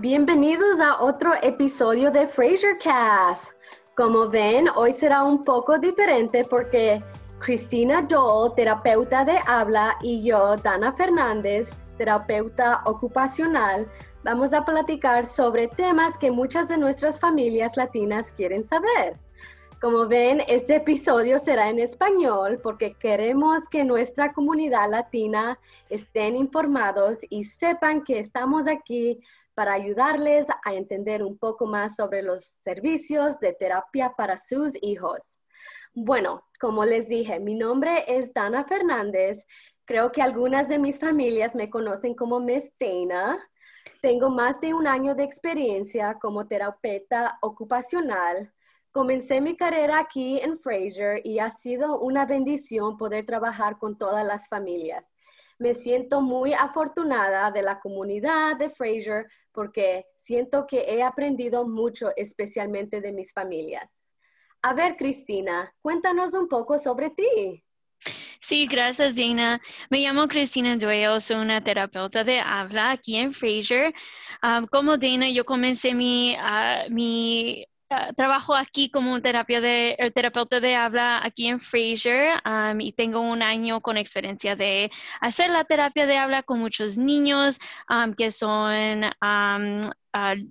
Bienvenidos a otro episodio de Fraser Cast. Como ven, hoy será un poco diferente porque Cristina Dole, terapeuta de habla, y yo, Dana Fernández, terapeuta ocupacional, vamos a platicar sobre temas que muchas de nuestras familias latinas quieren saber. Como ven, este episodio será en español porque queremos que nuestra comunidad latina estén informados y sepan que estamos aquí para ayudarles a entender un poco más sobre los servicios de terapia para sus hijos. Bueno, como les dije, mi nombre es Dana Fernández. Creo que algunas de mis familias me conocen como Miss Dana. Tengo más de un año de experiencia como terapeuta ocupacional Comencé mi carrera aquí en Fraser y ha sido una bendición poder trabajar con todas las familias. Me siento muy afortunada de la comunidad de Fraser porque siento que he aprendido mucho, especialmente de mis familias. A ver, Cristina, cuéntanos un poco sobre ti. Sí, gracias, Dina. Me llamo Cristina Dueyo, soy una terapeuta de habla aquí en Fraser. Ah, como Dina, yo comencé mi, ah, mi Ah, trabajo aquí como terapia de, terapeuta de habla aquí en Fraser y tengo un año con experiencia de hacer la terapia de habla con muchos niños que son uh,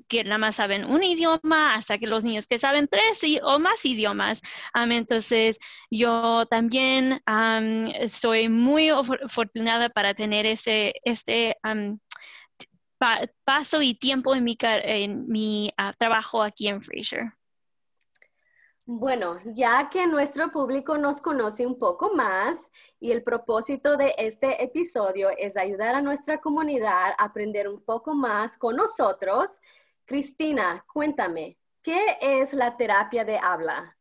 que nada más saben un idioma hasta que los niños que saben tres o más idiomas. entonces, yo también soy muy afortunada para tener ese, este paso y tiempo en mi, en mi ah, trabajo aquí en Fraser. Bueno, ya que nuestro público nos conoce un poco más y el propósito de este episodio es ayudar a nuestra comunidad a aprender un poco más con nosotros, Cristina, cuéntame, ¿qué es la terapia de habla?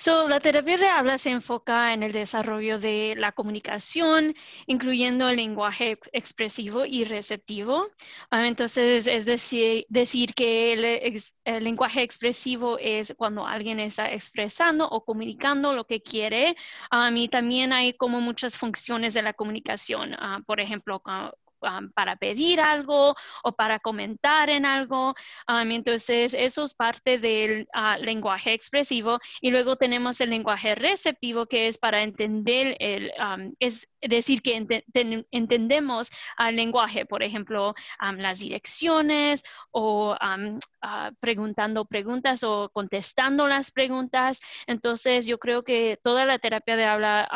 So, la terapia de habla se enfoca en el desarrollo de la comunicación, incluyendo el lenguaje expresivo y receptivo. Ah, entonces, es decir, decir que el, lenguaje expresivo es cuando alguien está expresando o comunicando lo que quiere. Um, y también hay como muchas funciones de la comunicación. Ah, por ejemplo, para pedir algo o para comentar en algo. entonces, eso es parte del ah, lenguaje expresivo. Y luego tenemos el lenguaje receptivo, que es para entender, el, es decir, que entendemos al lenguaje, por ejemplo, las direcciones o ah, preguntando preguntas o contestando las preguntas. Entonces, yo creo que toda la terapia de habla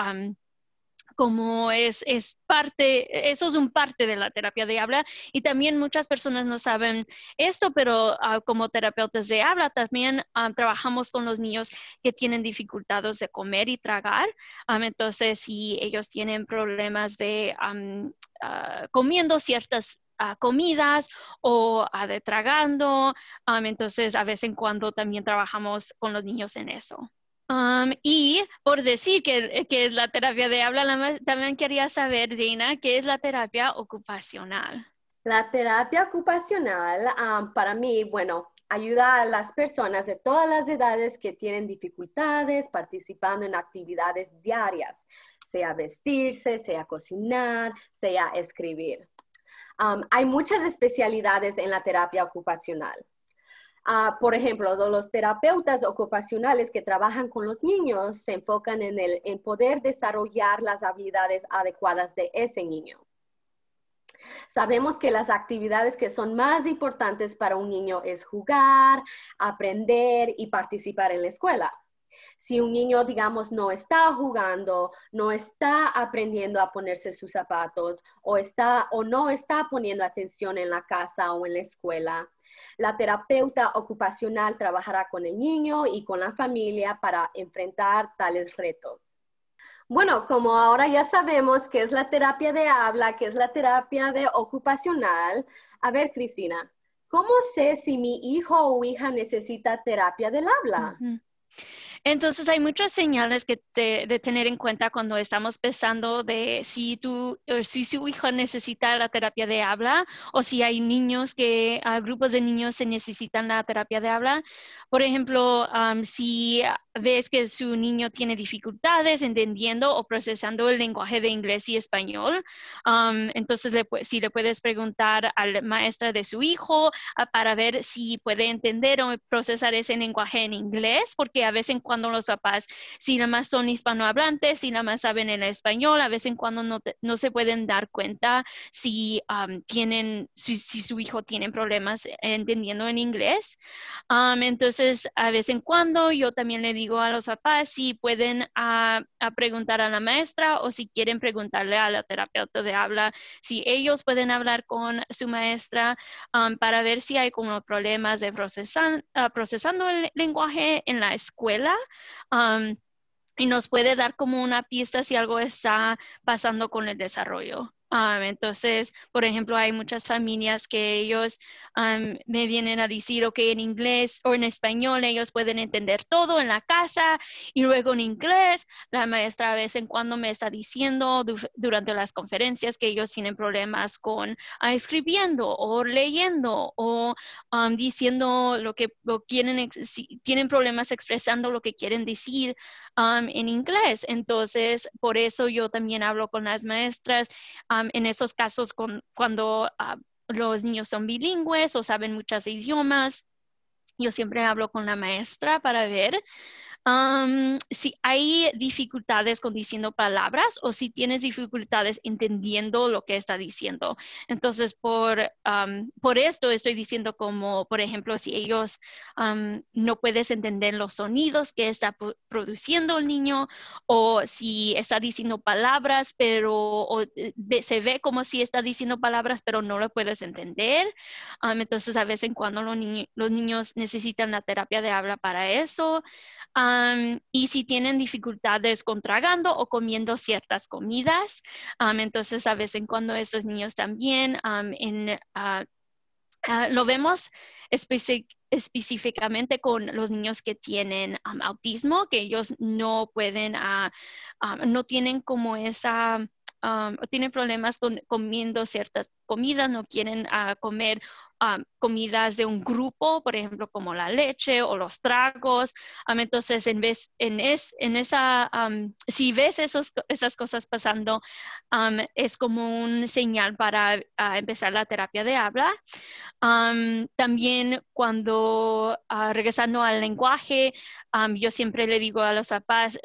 como es, parte, eso es un parte de la terapia de habla y también muchas personas no saben esto, pero ah, como terapeutas de habla también ah, trabajamos con los niños que tienen dificultades de comer y tragar. entonces, si ellos tienen problemas de comiendo ciertas comidas o de tragando. entonces, a vez en cuando también trabajamos con los niños en eso y por decir que, es la terapia de habla, también quería saber, Dina, ¿qué es la terapia ocupacional? La terapia ocupacional, para mí, bueno, ayuda a las personas de todas las edades que tienen dificultades participando en actividades diarias, sea vestirse, sea cocinar, sea escribir. hay muchas especialidades en la terapia ocupacional. Ah, por ejemplo, los terapeutas ocupacionales que trabajan con los niños se enfocan en, el, en poder desarrollar las habilidades adecuadas de ese niño. Sabemos que las actividades que son más importantes para un niño es jugar, aprender y participar en la escuela. Si un niño, digamos, no está jugando, no está aprendiendo a ponerse sus zapatos o, está, o no está poniendo atención en la casa o en la escuela, la terapeuta ocupacional trabajará con el niño y con la familia para enfrentar tales retos. Bueno, como ahora ya sabemos qué es la terapia de habla, qué es la terapia de ocupacional, a ver, Cristina, ¿cómo sé si mi hijo o hija necesita terapia del habla? Entonces hay muchas señales que de tener en cuenta cuando estamos pensando de si, tú, si su hijo necesita la terapia de habla o si hay niños que, a grupos de niños se necesitan la terapia de habla. Por ejemplo, si ves que su niño tiene dificultades entendiendo o procesando el lenguaje de inglés y español, entonces le, si le puedes preguntar al maestra de su hijo ah, para ver si puede entender o procesar ese lenguaje en inglés, porque a veces cuando los papás, si nada más son hispanohablantes, si nada más saben el español, a veces cuando no, no se pueden dar cuenta si tienen, si, su hijo tiene problemas entendiendo en inglés. entonces, a vez en cuando yo también le digo a los papás si pueden ah, a preguntar a la maestra o si quieren preguntarle a la terapeuta de habla, si ellos pueden hablar con su maestra para ver si hay como problemas de ah, procesando el lenguaje en la escuela. Y nos puede dar como una pista si algo está pasando con el desarrollo. Entonces, por ejemplo, hay muchas familias que ellos me vienen a decir, ok, en inglés o en español ellos pueden entender todo en la casa y luego en inglés la maestra a vez en cuando me está diciendo durante las conferencias que ellos tienen problemas con ah, escribiendo o leyendo o diciendo lo que quieren, tienen problemas expresando lo que quieren decir en inglés. Entonces, por eso yo también hablo con las maestras en esos casos cuando ah, los niños son bilingües o saben muchos idiomas. Yo siempre hablo con la maestra para ver si hay dificultades con diciendo palabras o si tienes dificultades entendiendo lo que está diciendo. Entonces, por, por esto estoy diciendo como, por ejemplo, si ellos no puedes entender los sonidos que está produciendo el niño o si está diciendo palabras, pero eh, se ve como si está diciendo palabras, pero no lo puedes entender. entonces, a veces en cuando los, los niños necesitan la terapia de habla para eso y si tienen dificultades con tragando o comiendo ciertas comidas, entonces a veces cuando esos niños también ah, ah, lo vemos específicamente con los niños que tienen autismo, que ellos no pueden, ah, no tienen como esa o tienen problemas con comiendo ciertas comidas, no quieren comer comidas de un grupo, por ejemplo, como la leche o los tragos. entonces, en, vez, en, es, en esa, si ves esos, esas cosas pasando, es como un señal para empezar la terapia de habla. también cuando ah, regresando al lenguaje, yo siempre le digo a los papás,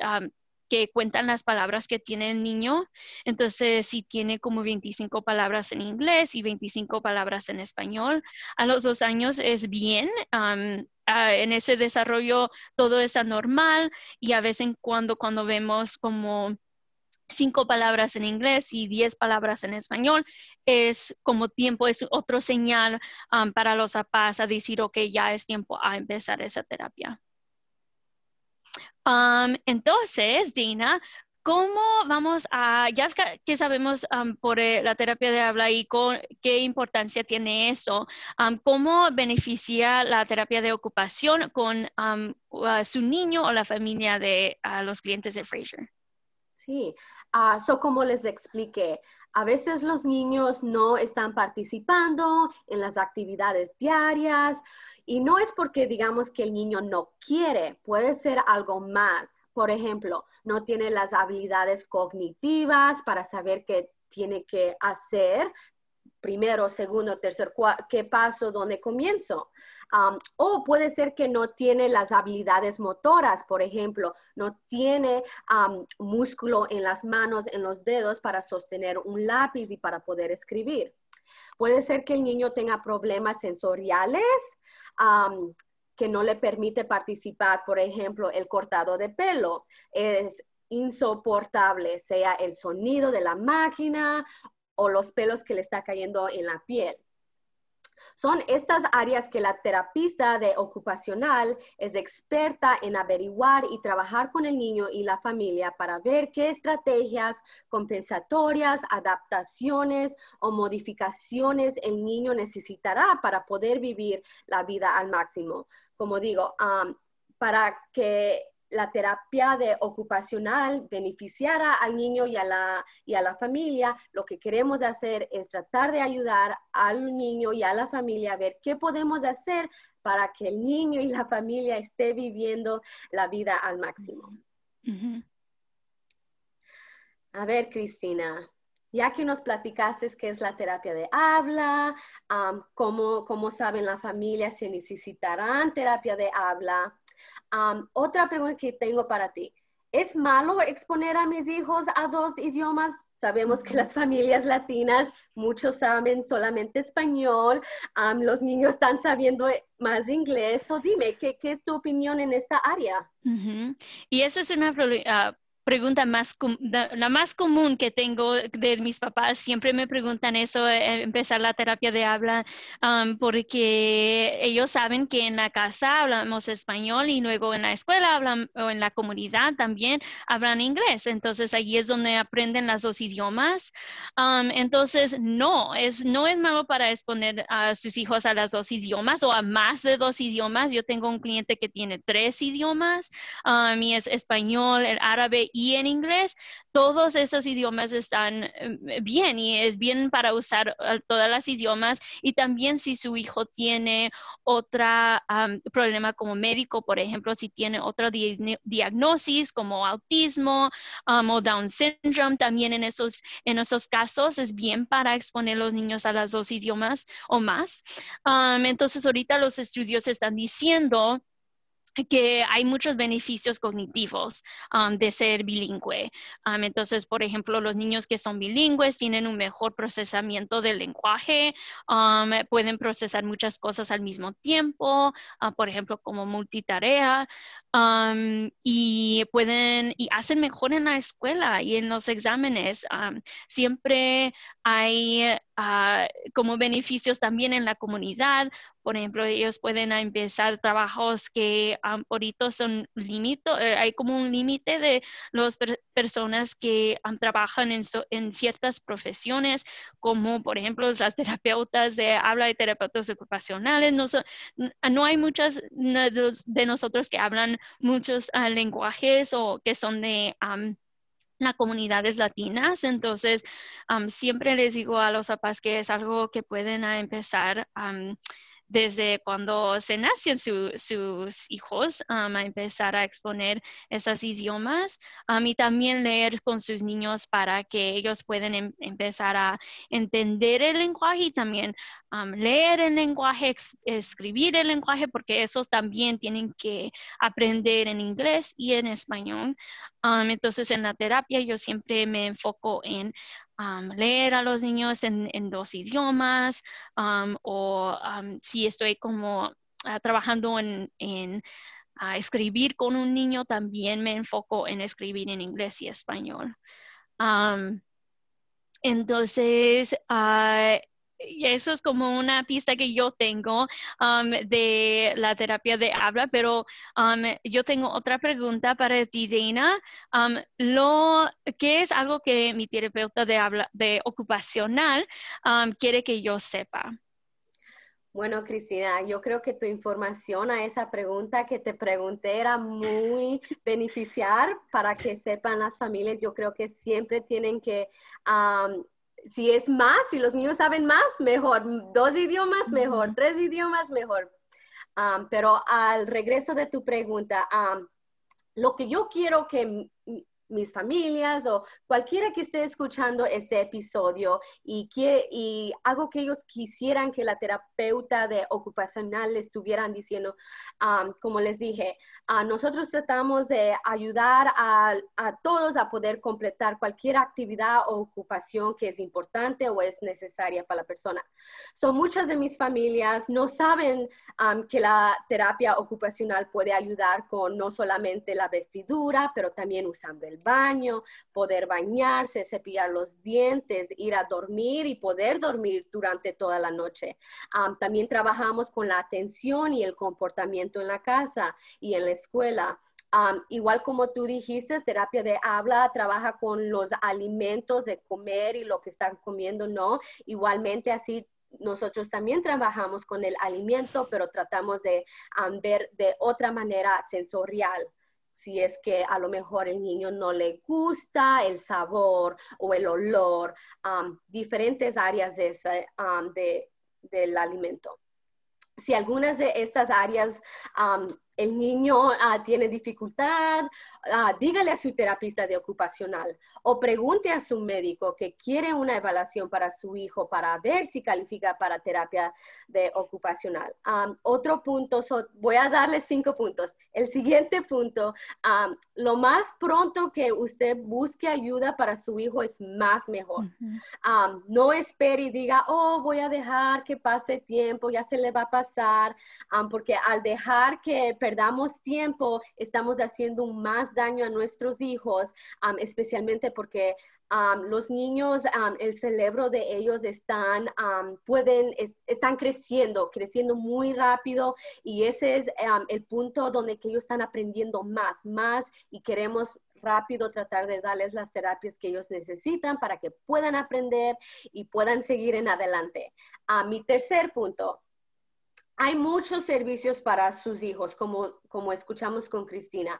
que cuentan las palabras que tiene el niño. Entonces, si tiene como 25 palabras en inglés y 25 palabras en español, a los dos años es bien. en ese desarrollo todo es anormal y a veces cuando, cuando vemos como cinco palabras en inglés y diez palabras en español, es como tiempo, es otro señal para los papás a decir, ok, ya es tiempo a empezar esa terapia entonces, Dina, ¿cómo vamos a, ya que sabemos por eh, la terapia de habla y qué importancia tiene eso, cómo beneficia la terapia de ocupación con su niño o la familia de los clientes de Fraser? Sí, uh, so como les expliqué, a veces los niños no están participando en las actividades diarias y no es porque digamos que el niño no quiere, puede ser algo más. Por ejemplo, no tiene las habilidades cognitivas para saber qué tiene que hacer, primero, segundo, tercer, qué paso, dónde comienzo. o puede ser que no tiene las habilidades motoras, por ejemplo, no tiene músculo en las manos, en los dedos para sostener un lápiz y para poder escribir. Puede ser que el niño tenga problemas sensoriales que no le permite participar, por ejemplo, el cortado de pelo. Es insoportable, sea el sonido de la máquina o los pelos que le está cayendo en la piel. Son estas áreas que la terapista de ocupacional es experta en averiguar y trabajar con el niño y la familia para ver qué estrategias compensatorias, adaptaciones o modificaciones el niño necesitará para poder vivir la vida al máximo. Como digo, para que la terapia de ocupacional beneficiara al niño y a, la, y a la familia, lo que queremos hacer es tratar de ayudar al niño y a la familia a ver qué podemos hacer para que el niño y la familia esté viviendo la vida al máximo. A ver, Cristina, ya que nos platicaste qué es la terapia de habla, cómo, saben la familia si necesitarán terapia de habla. Otra pregunta que tengo para ti. ¿Es malo exponer a mis hijos a dos idiomas? Sabemos que las familias latinas, muchos saben solamente español, los niños están sabiendo más inglés. O dime, ¿qué, es tu opinión en esta área? Y eso es una uh, pregunta más, la más común que tengo de mis papás, siempre me preguntan eso, eh, empezar la terapia de habla, porque ellos saben que en la casa hablamos español y luego en la escuela hablan, o en la comunidad también hablan inglés. Entonces allí es donde aprenden las dos idiomas. entonces, no, es, no es malo para exponer a sus hijos a las dos idiomas o a más de dos idiomas. Yo tengo un cliente que tiene tres idiomas, y es español, el árabe y en inglés, todos esos idiomas están eh, bien y es bien para usar eh, todas las idiomas. Y también si su hijo tiene otro problema como médico, por ejemplo, si tiene otra diagnosis como autismo o Down syndrome, también en esos, en esos casos es bien para exponer a los niños a las dos idiomas o más. entonces, ahorita los estudios están diciendo que hay muchos beneficios cognitivos um, de ser bilingüe. Um, entonces, por ejemplo, los niños que son bilingües tienen un mejor procesamiento del lenguaje, um, pueden procesar muchas cosas al mismo tiempo, uh, por ejemplo, como multitarea, y pueden y hacen mejor en la escuela y en los exámenes. siempre hay uh, como beneficios también en la comunidad por ejemplo, ellos pueden empezar trabajos que ahorita son límite, eh, hay como un límite de las personas que trabajan en, en, ciertas profesiones, como por ejemplo las terapeutas de habla y terapeutas ocupacionales. No, no hay muchas de, nosotros que hablan muchos ah, lenguajes o que son de... las comunidades latinas. Entonces, siempre les digo a los papás que es algo que pueden empezar desde cuando se nacen sus hijos a empezar a exponer esos idiomas y también leer con sus niños para que ellos puedan em, empezar a entender el lenguaje y también leer el lenguaje, escribir el lenguaje, porque esos también tienen que aprender en inglés y en español. entonces, en la terapia yo siempre me enfoco en leer a los niños en, dos idiomas o si estoy como ah, trabajando en, escribir con un niño, también me enfoco en escribir en inglés y español. entonces, uh, y eso es como una pista que yo tengo um, de la terapia de habla, pero um, yo tengo otra pregunta para ti, Dana. Um, lo, ¿Qué es algo que mi terapeuta de habla de ocupacional quiere que yo sepa? Bueno, Cristina, yo creo que tu información a esa pregunta que te pregunté era muy beneficiar para que sepan las familias. Yo creo que siempre tienen que si es más, si los niños saben más, mejor. Dos idiomas, mejor. Tres idiomas, mejor. pero al regreso de tu pregunta, lo que yo quiero que mis familias o cualquiera que esté escuchando este episodio y, que, y algo que ellos quisieran que la terapeuta de ocupacional les estuvieran diciendo, como les dije, nosotros tratamos de ayudar a, todos a poder completar cualquier actividad o ocupación que es importante o es necesaria para la persona. Son muchas de mis familias no saben que la terapia ocupacional puede ayudar con no solamente la vestidura, pero también usando el baño, poder bañarse, cepillar los dientes, ir a dormir y poder dormir durante toda la noche. también trabajamos con la atención y el comportamiento en la casa y en la escuela. igual como tú dijiste, terapia de habla trabaja con los alimentos de comer y lo que están comiendo, ¿no? Igualmente así nosotros también trabajamos con el alimento, pero tratamos de ver de otra manera sensorial si es que a lo mejor el niño no le gusta el sabor o el olor, diferentes áreas de del alimento. Si algunas de estas áreas el niño ah, tiene dificultad, ah, dígale a su terapista de ocupacional o pregunte a su médico que quiere una evaluación para su hijo para ver si califica para terapia de ocupacional. otro punto, voy a darle cinco puntos. El siguiente punto, lo más pronto que usted busque ayuda para su hijo es más mejor. no espere y diga, oh, voy a dejar que pase tiempo, ya se le va a pasar, porque al dejar que perdamos tiempo, estamos haciendo más daño a nuestros hijos, especialmente porque los niños, el cerebro de ellos están, pueden, están creciendo, creciendo muy rápido y ese es el punto donde que ellos están aprendiendo más, más y queremos rápido tratar de darles las terapias que ellos necesitan para que puedan aprender y puedan seguir en adelante. mi tercer punto, hay muchos servicios para sus hijos, como, como escuchamos con Cristina.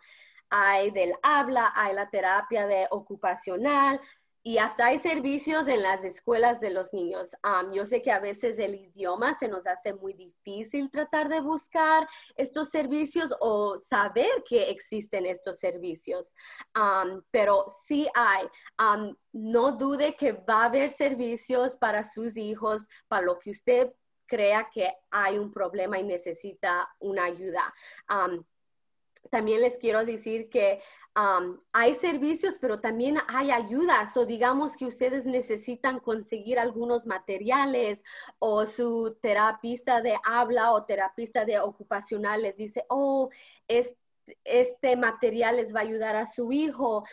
Hay del habla, hay la terapia de ocupacional, y hasta hay servicios en las escuelas de los niños. yo sé que a veces el idioma se nos hace muy difícil tratar de buscar estos servicios o saber que existen estos servicios, pero sí hay. no dude que va a haber servicios para sus hijos, para lo que usted crea que hay un problema y necesita una ayuda. También les quiero decir que hay servicios, pero también hay ayudas. O digamos que ustedes necesitan conseguir algunos materiales o su terapista de habla o terapista de ocupacional les dice, oh, es este material les va a ayudar a su hijo.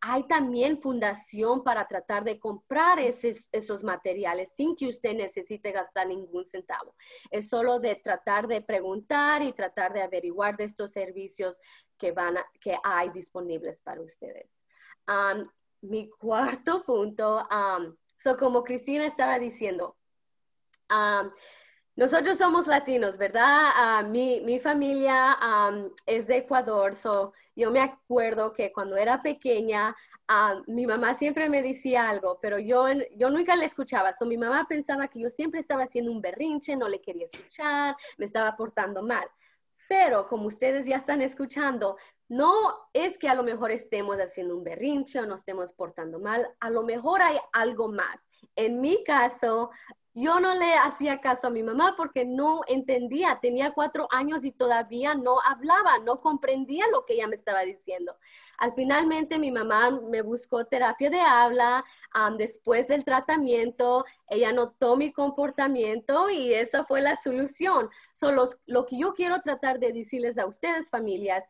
hay también fundación para tratar de comprar esos materiales sin que usted necesite gastar ningún centavo. Es solo de tratar de preguntar y tratar de averiguar de estos servicios que, van que hay disponibles para ustedes. mi cuarto punto, so como Cristina estaba diciendo, nosotros somos latinos, ¿verdad? Ah, mi, familia es de Ecuador, so yo me acuerdo que cuando era pequeña, ah, mi mamá siempre me decía algo, pero yo, yo nunca le escuchaba. So mi mamá pensaba que yo siempre estaba haciendo un berrinche, no le quería escuchar, me estaba portando mal. Pero como ustedes ya están escuchando, no es que a lo mejor estemos haciendo un berrinche o nos estemos portando mal, a lo mejor hay algo más. En mi caso, yo no le hacía caso a mi mamá porque no entendía, tenía cuatro años y todavía no hablaba, no comprendía lo que ella me estaba diciendo. Al finalmente mi mamá me buscó terapia de habla, después del tratamiento, ella notó mi comportamiento y esa fue la solución. Solo lo que yo quiero tratar de decirles a ustedes, familias,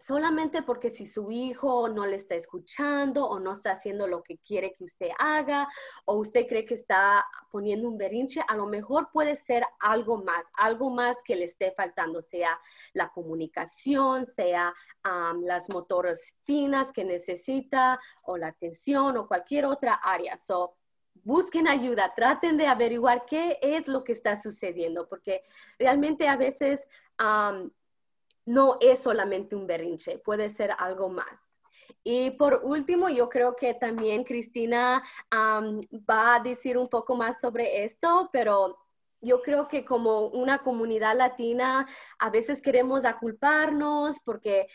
solamente porque si su hijo no le está escuchando o no está haciendo lo que quiere que usted haga o usted cree que está poniendo un berrinche, a lo mejor puede ser algo más, algo más que le esté faltando, sea la comunicación, sea las motoras finas que necesita o la atención o cualquier otra área. So, busquen ayuda, traten de averiguar qué es lo que está sucediendo, porque realmente a veces no es solamente un berrinche, puede ser algo más. Y por último, yo creo que también Cristina va a decir un poco más sobre esto, pero yo creo que como una comunidad latina, a veces queremos aculparnos porque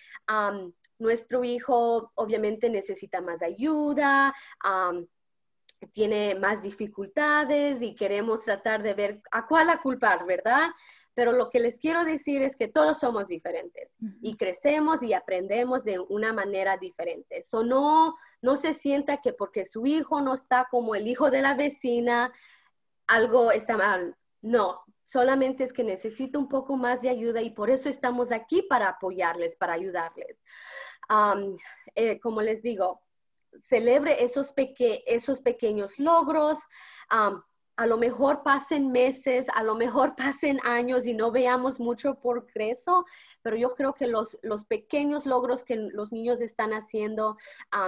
nuestro hijo obviamente necesita más ayuda, tiene más dificultades y queremos tratar de ver a cuál aculpar, ¿verdad? Pero lo que les quiero decir es que todos somos diferentes y crecemos y aprendemos de una manera diferente. So, no, no se sienta que porque su hijo no está como el hijo de la vecina, algo está mal. No, solamente es que necesita un poco más de ayuda y por eso estamos aquí para apoyarles, para ayudarles. Eh, como les digo, celebre esos, esos pequeños logros a lo mejor pasen meses, a lo mejor pasen años y no veamos mucho progreso, pero yo creo que los, los pequeños logros que los niños están haciendo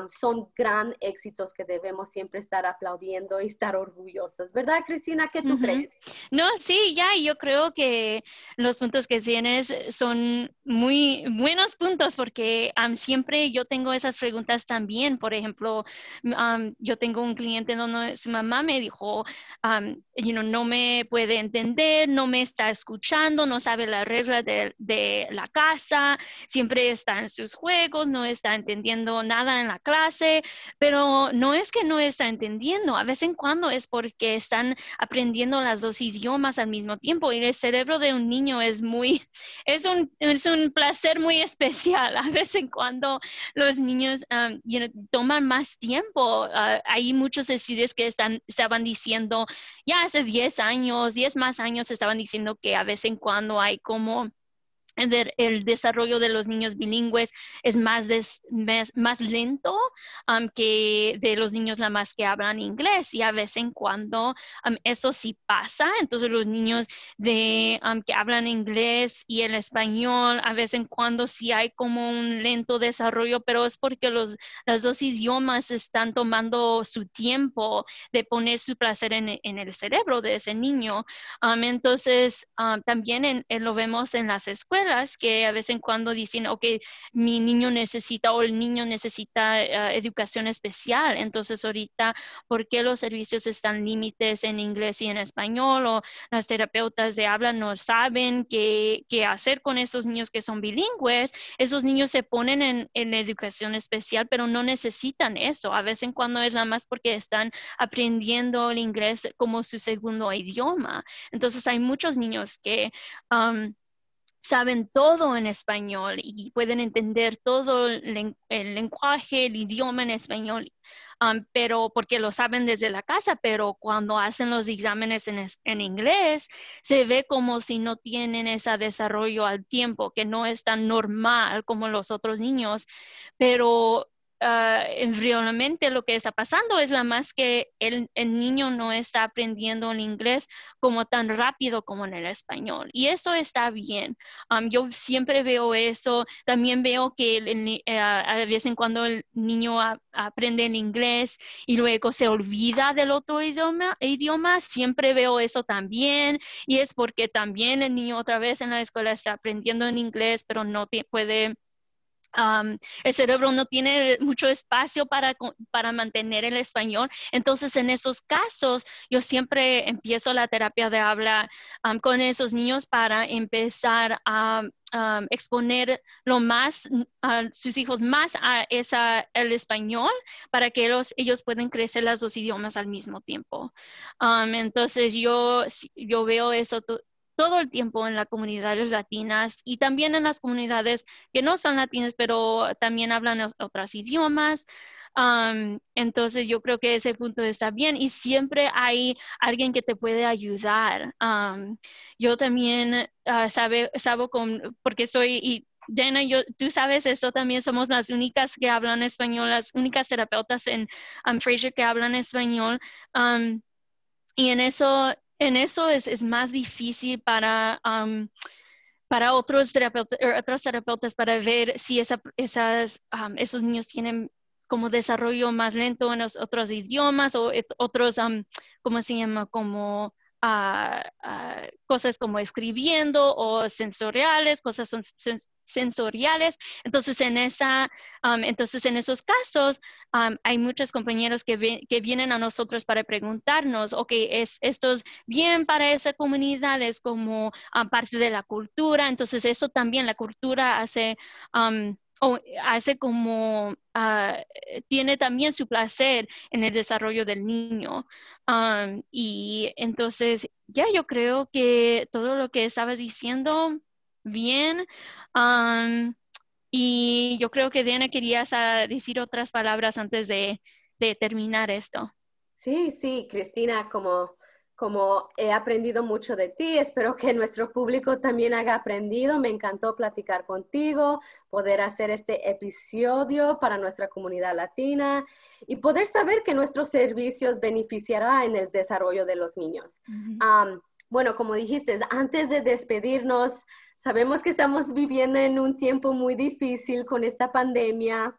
son gran éxitos que debemos siempre estar aplaudiendo y estar orgullosos. ¿Verdad, Cristina? ¿Qué tú crees? No, sí, ya, yo creo que los puntos que tienes son muy buenos puntos porque siempre yo tengo esas preguntas también. Por ejemplo, yo tengo un cliente donde su mamá me dijo, no me puede entender, no me está escuchando, no sabe la regla de, la casa, siempre está en sus juegos, no está entendiendo nada en la clase, pero no es que no está entendiendo, a veces en cuando es porque están aprendiendo las dos idiomas al mismo tiempo y el cerebro de un niño es muy, es un, es un placer muy especial. A veces en cuando los niños toman más tiempo, ah, hay muchos estudios que están, estaban diciendo ya hace 10 años, 10 más años estaban diciendo que a vez en cuando hay como el, desarrollo de los niños bilingües es más, más, lento que de los niños la más que hablan inglés y a vez en cuando eso sí pasa. Entonces los niños de, que hablan inglés y el español, a vez en cuando sí hay como un lento desarrollo, pero es porque los las dos idiomas están tomando su tiempo de poner su placer en, el cerebro de ese niño. entonces también lo vemos en las escuelas que a vez en cuando dicen, ok, mi niño necesita o el niño necesita eh, educación especial. Entonces ahorita, ¿por qué los servicios están límites en inglés y en español? O las terapeutas de habla no saben qué, qué hacer con esos niños que son bilingües. Esos niños se ponen en, en educación especial, pero no necesitan eso. A veces en cuando es nada más porque están aprendiendo el inglés como su segundo idioma. Entonces hay muchos niños que... Um, saben todo en español y pueden entender todo el, lenguaje, el idioma en español, pero porque lo saben desde la casa, pero cuando hacen los exámenes en, en, inglés, se ve como si no tienen ese desarrollo al tiempo, que no es tan normal como los otros niños, pero uh, lo que está pasando es la más que el, niño no está aprendiendo el inglés como tan rápido como en el español. Y eso está bien. Um, yo siempre veo eso. También veo que eh, a veces en cuando el niño aprende el inglés y luego se olvida del otro idioma, idioma, siempre veo eso también. Y es porque también el niño otra vez en la escuela está aprendiendo en inglés, pero no puede el cerebro no tiene mucho espacio para, para mantener el español. Entonces, en esos casos, yo siempre empiezo la terapia de habla con esos niños para empezar a exponer lo más a sus hijos más a esa, el español para que ellos, ellos puedan crecer los dos idiomas al mismo tiempo. entonces yo, yo veo eso todo el tiempo en las comunidades latinas y también en las comunidades que no son latinas, pero también hablan otros idiomas. entonces yo creo que ese punto está bien y siempre hay alguien que te puede ayudar. yo también uh, sabe, sabo con, porque soy, y Dana, yo, tú sabes esto también, somos las únicas que hablan español, las únicas terapeutas en um, Fraser que hablan español. y en eso en eso es, más difícil para, para otros terapeutas, er, otros terapeutas para ver si esa, esas, esos niños tienen como desarrollo más lento en los otros idiomas o otros, ¿cómo se llama? Como cosas como escribiendo o sensoriales, cosas son, sensoriales. Entonces, en, esa, um, entonces, en esos casos, um, hay muchos compañeros que, que, vienen a nosotros para preguntarnos, ok, ¿es, ¿esto es bien para esa comunidad? ¿Es como um, parte de la cultura? Entonces, eso también, la cultura hace... o hace como, uh, tiene también su placer en el desarrollo del niño. y entonces, ya yo creo que todo lo que estabas diciendo, bien, y yo creo que Diana querías ah, decir otras palabras antes de, terminar esto. Sí, sí, Cristina, como como he aprendido mucho de ti, espero que nuestro público también haya aprendido. Me encantó platicar contigo, poder hacer este episodio para nuestra comunidad latina y poder saber que nuestros servicios beneficiará en el desarrollo de los niños. bueno, como dijiste, antes de despedirnos, sabemos que estamos viviendo en un tiempo muy difícil con esta pandemia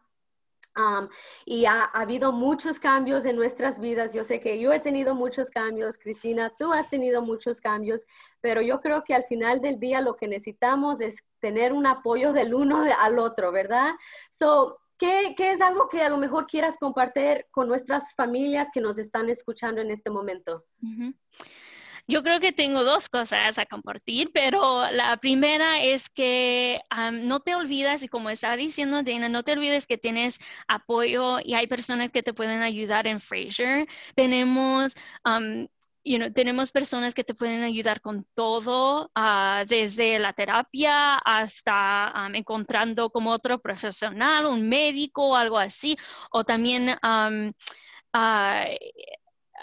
y ha, habido muchos cambios en nuestras vidas. Yo sé que yo he tenido muchos cambios, Cristina, tú has tenido muchos cambios, pero yo creo que al final del día lo que necesitamos es tener un apoyo del uno al otro, ¿verdad? So, ¿qué, ¿qué, es algo que a lo mejor quieras compartir con nuestras familias que nos están escuchando en este momento? Yo creo que tengo dos cosas a compartir, pero la primera es que no te olvides, y como estaba diciendo Dana, no te olvides que tienes apoyo y hay personas que te pueden ayudar en Fraser. Tenemos... tenemos personas que te pueden ayudar con todo, ah, desde la terapia hasta encontrando como otro profesional, un médico algo así, o también ah,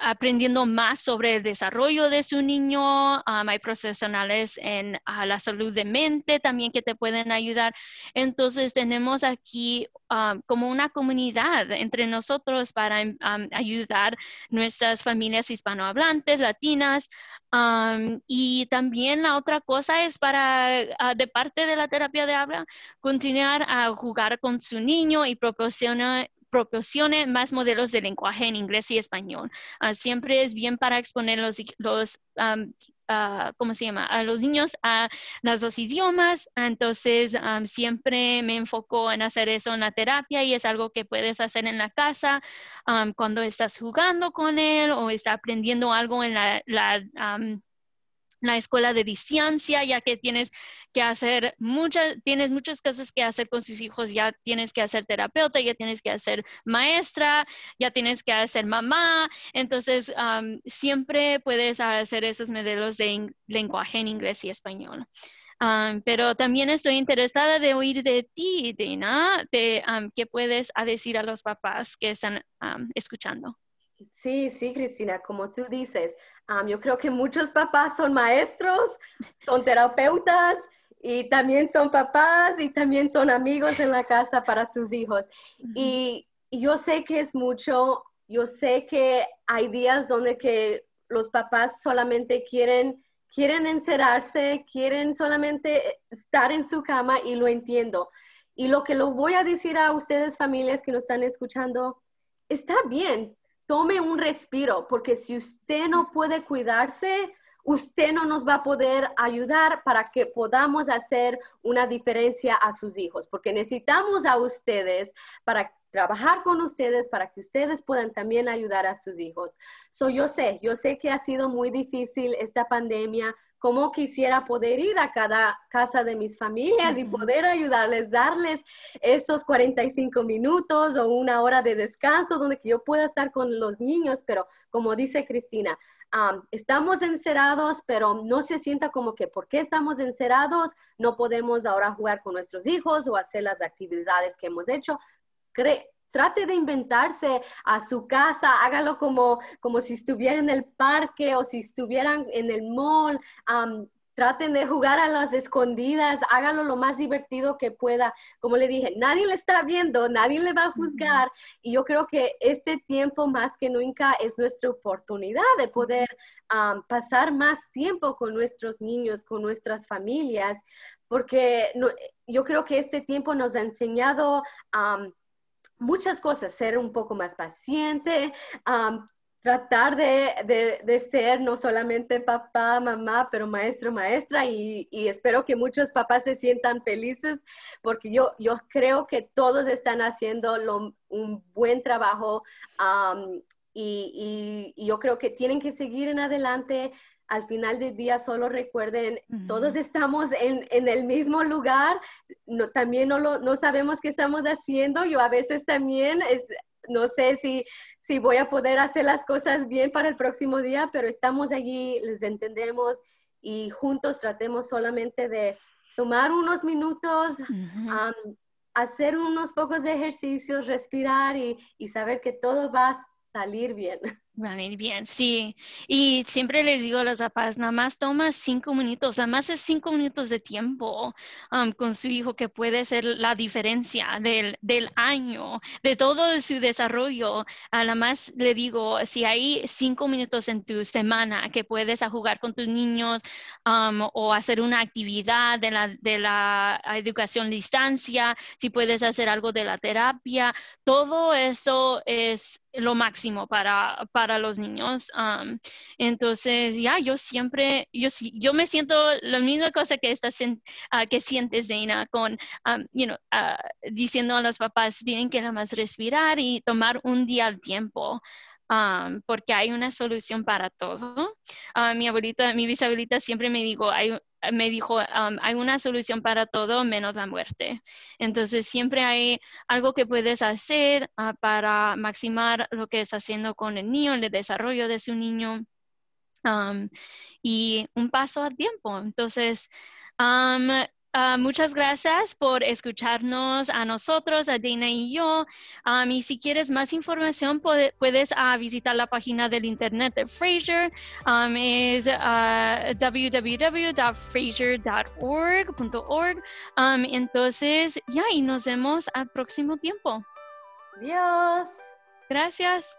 aprendiendo más sobre el desarrollo de su niño. hay profesionales en la salud de mente también que te pueden ayudar. Entonces tenemos aquí como una comunidad entre nosotros para ayudar nuestras familias hispanohablantes, latinas. y también la otra cosa es para, ah, de parte de la terapia de habla, continuar a jugar con su niño y proporcionar proporcione más modelos de lenguaje en inglés y español. Ah, siempre es bien para exponer los, los ah, ¿cómo se llama? A los niños a los dos idiomas. Entonces, siempre me enfoco en hacer eso en la terapia y es algo que puedes hacer en la casa cuando estás jugando con él o está aprendiendo algo en la la escuela de distancia, ya que tienes que hacer muchas, tienes muchas cosas que hacer con sus hijos, ya tienes que hacer terapeuta, ya tienes que hacer maestra, ya tienes que hacer mamá, entonces siempre puedes hacer esos modelos de lenguaje en inglés y español. pero también estoy interesada de oír de ti, Dina, de qué puedes decir a los papás que están escuchando. Sí, sí, Cristina, como tú dices, yo creo que muchos papás son maestros, son terapeutas, y también son papás y también son amigos en la casa para sus hijos. y, yo sé que es mucho, yo sé que hay días donde que los papás solamente quieren quieren encerrarse, quieren solamente estar en su cama y lo entiendo. Y lo que lo voy a decir a ustedes familias que nos están escuchando, está bien, tome un respiro, porque si usted no puede cuidarse, usted no nos va a poder ayudar para que podamos hacer una diferencia a sus hijos, porque necesitamos a ustedes para trabajar con ustedes para que ustedes puedan también ayudar a sus hijos. So, yo sé, yo sé que ha sido muy difícil esta pandemia, como quisiera poder ir a cada casa de mis familias y poder ayudarles, darles esos 45 minutos o una hora de descanso donde yo pueda estar con los niños, pero como dice Cristina, estamos encerrados, pero no se sienta como que porque estamos encerrados no podemos ahora jugar con nuestros hijos o hacer las actividades que hemos hecho. Trate de inventarse a su casa, hágalo como, como si estuviera en el parque o si estuvieran en el mall traten de jugar a las escondidas, háganlo lo más divertido que pueda. Como le dije, nadie le está viendo, nadie le va a juzgar y yo creo que este tiempo más que nunca es nuestra oportunidad de poder pasar más tiempo con nuestros niños, con nuestras familias, porque yo creo que este tiempo nos ha enseñado muchas cosas, ser un poco más paciente, tratar de, de, ser no solamente papá, mamá, pero maestro, maestra, y, y, espero que muchos papás se sientan felices porque yo, yo creo que todos están haciendo un buen trabajo y, y, yo creo que tienen que seguir en adelante. Al final del día solo recuerden, todos estamos en, en, el mismo lugar, no, también no, lo, no sabemos qué estamos haciendo, yo a veces también es, no sé si, si voy a poder hacer las cosas bien para el próximo día, pero estamos allí, les entendemos y juntos tratemos solamente de tomar unos minutos, hacer unos pocos de ejercicios, respirar y, y, saber que todo va a salir bien. Vale, bien, sí. Y siempre les digo a los papás, nada más toma cinco minutos, nada más es cinco minutos de tiempo con su hijo que puede ser la diferencia del, del año, de todo su desarrollo. Nada más le digo, si hay cinco minutos en tu semana que puedes a jugar con tus niños um, o hacer una actividad de la, de la educación a distancia, si puedes hacer algo de la terapia, todo eso es lo máximo para, para los niños. entonces, ya, yo siempre, yo, yo me siento la misma cosa que, estás uh, que sientes, Dana, con, you know, uh, diciendo a los papás, tienen que nada más respirar y tomar un día al tiempo. Porque hay una solución para todo. Uh, mi abuelita, mi bisabuelita siempre me dijo, hay, me dijo, hay una solución para todo menos la muerte. Entonces, siempre hay algo que puedes hacer ah, para maximar lo que estás haciendo con el niño, el desarrollo de su niño. y un paso a tiempo. Entonces, Ah, muchas gracias por escucharnos a nosotros, a Dana y yo. Um, y si quieres más información, puedes uh, visitar la página del internet de Fraser. Um, es uh, www.fraser.org. entonces, ya, y nos vemos al próximo tiempo. Adiós. Gracias.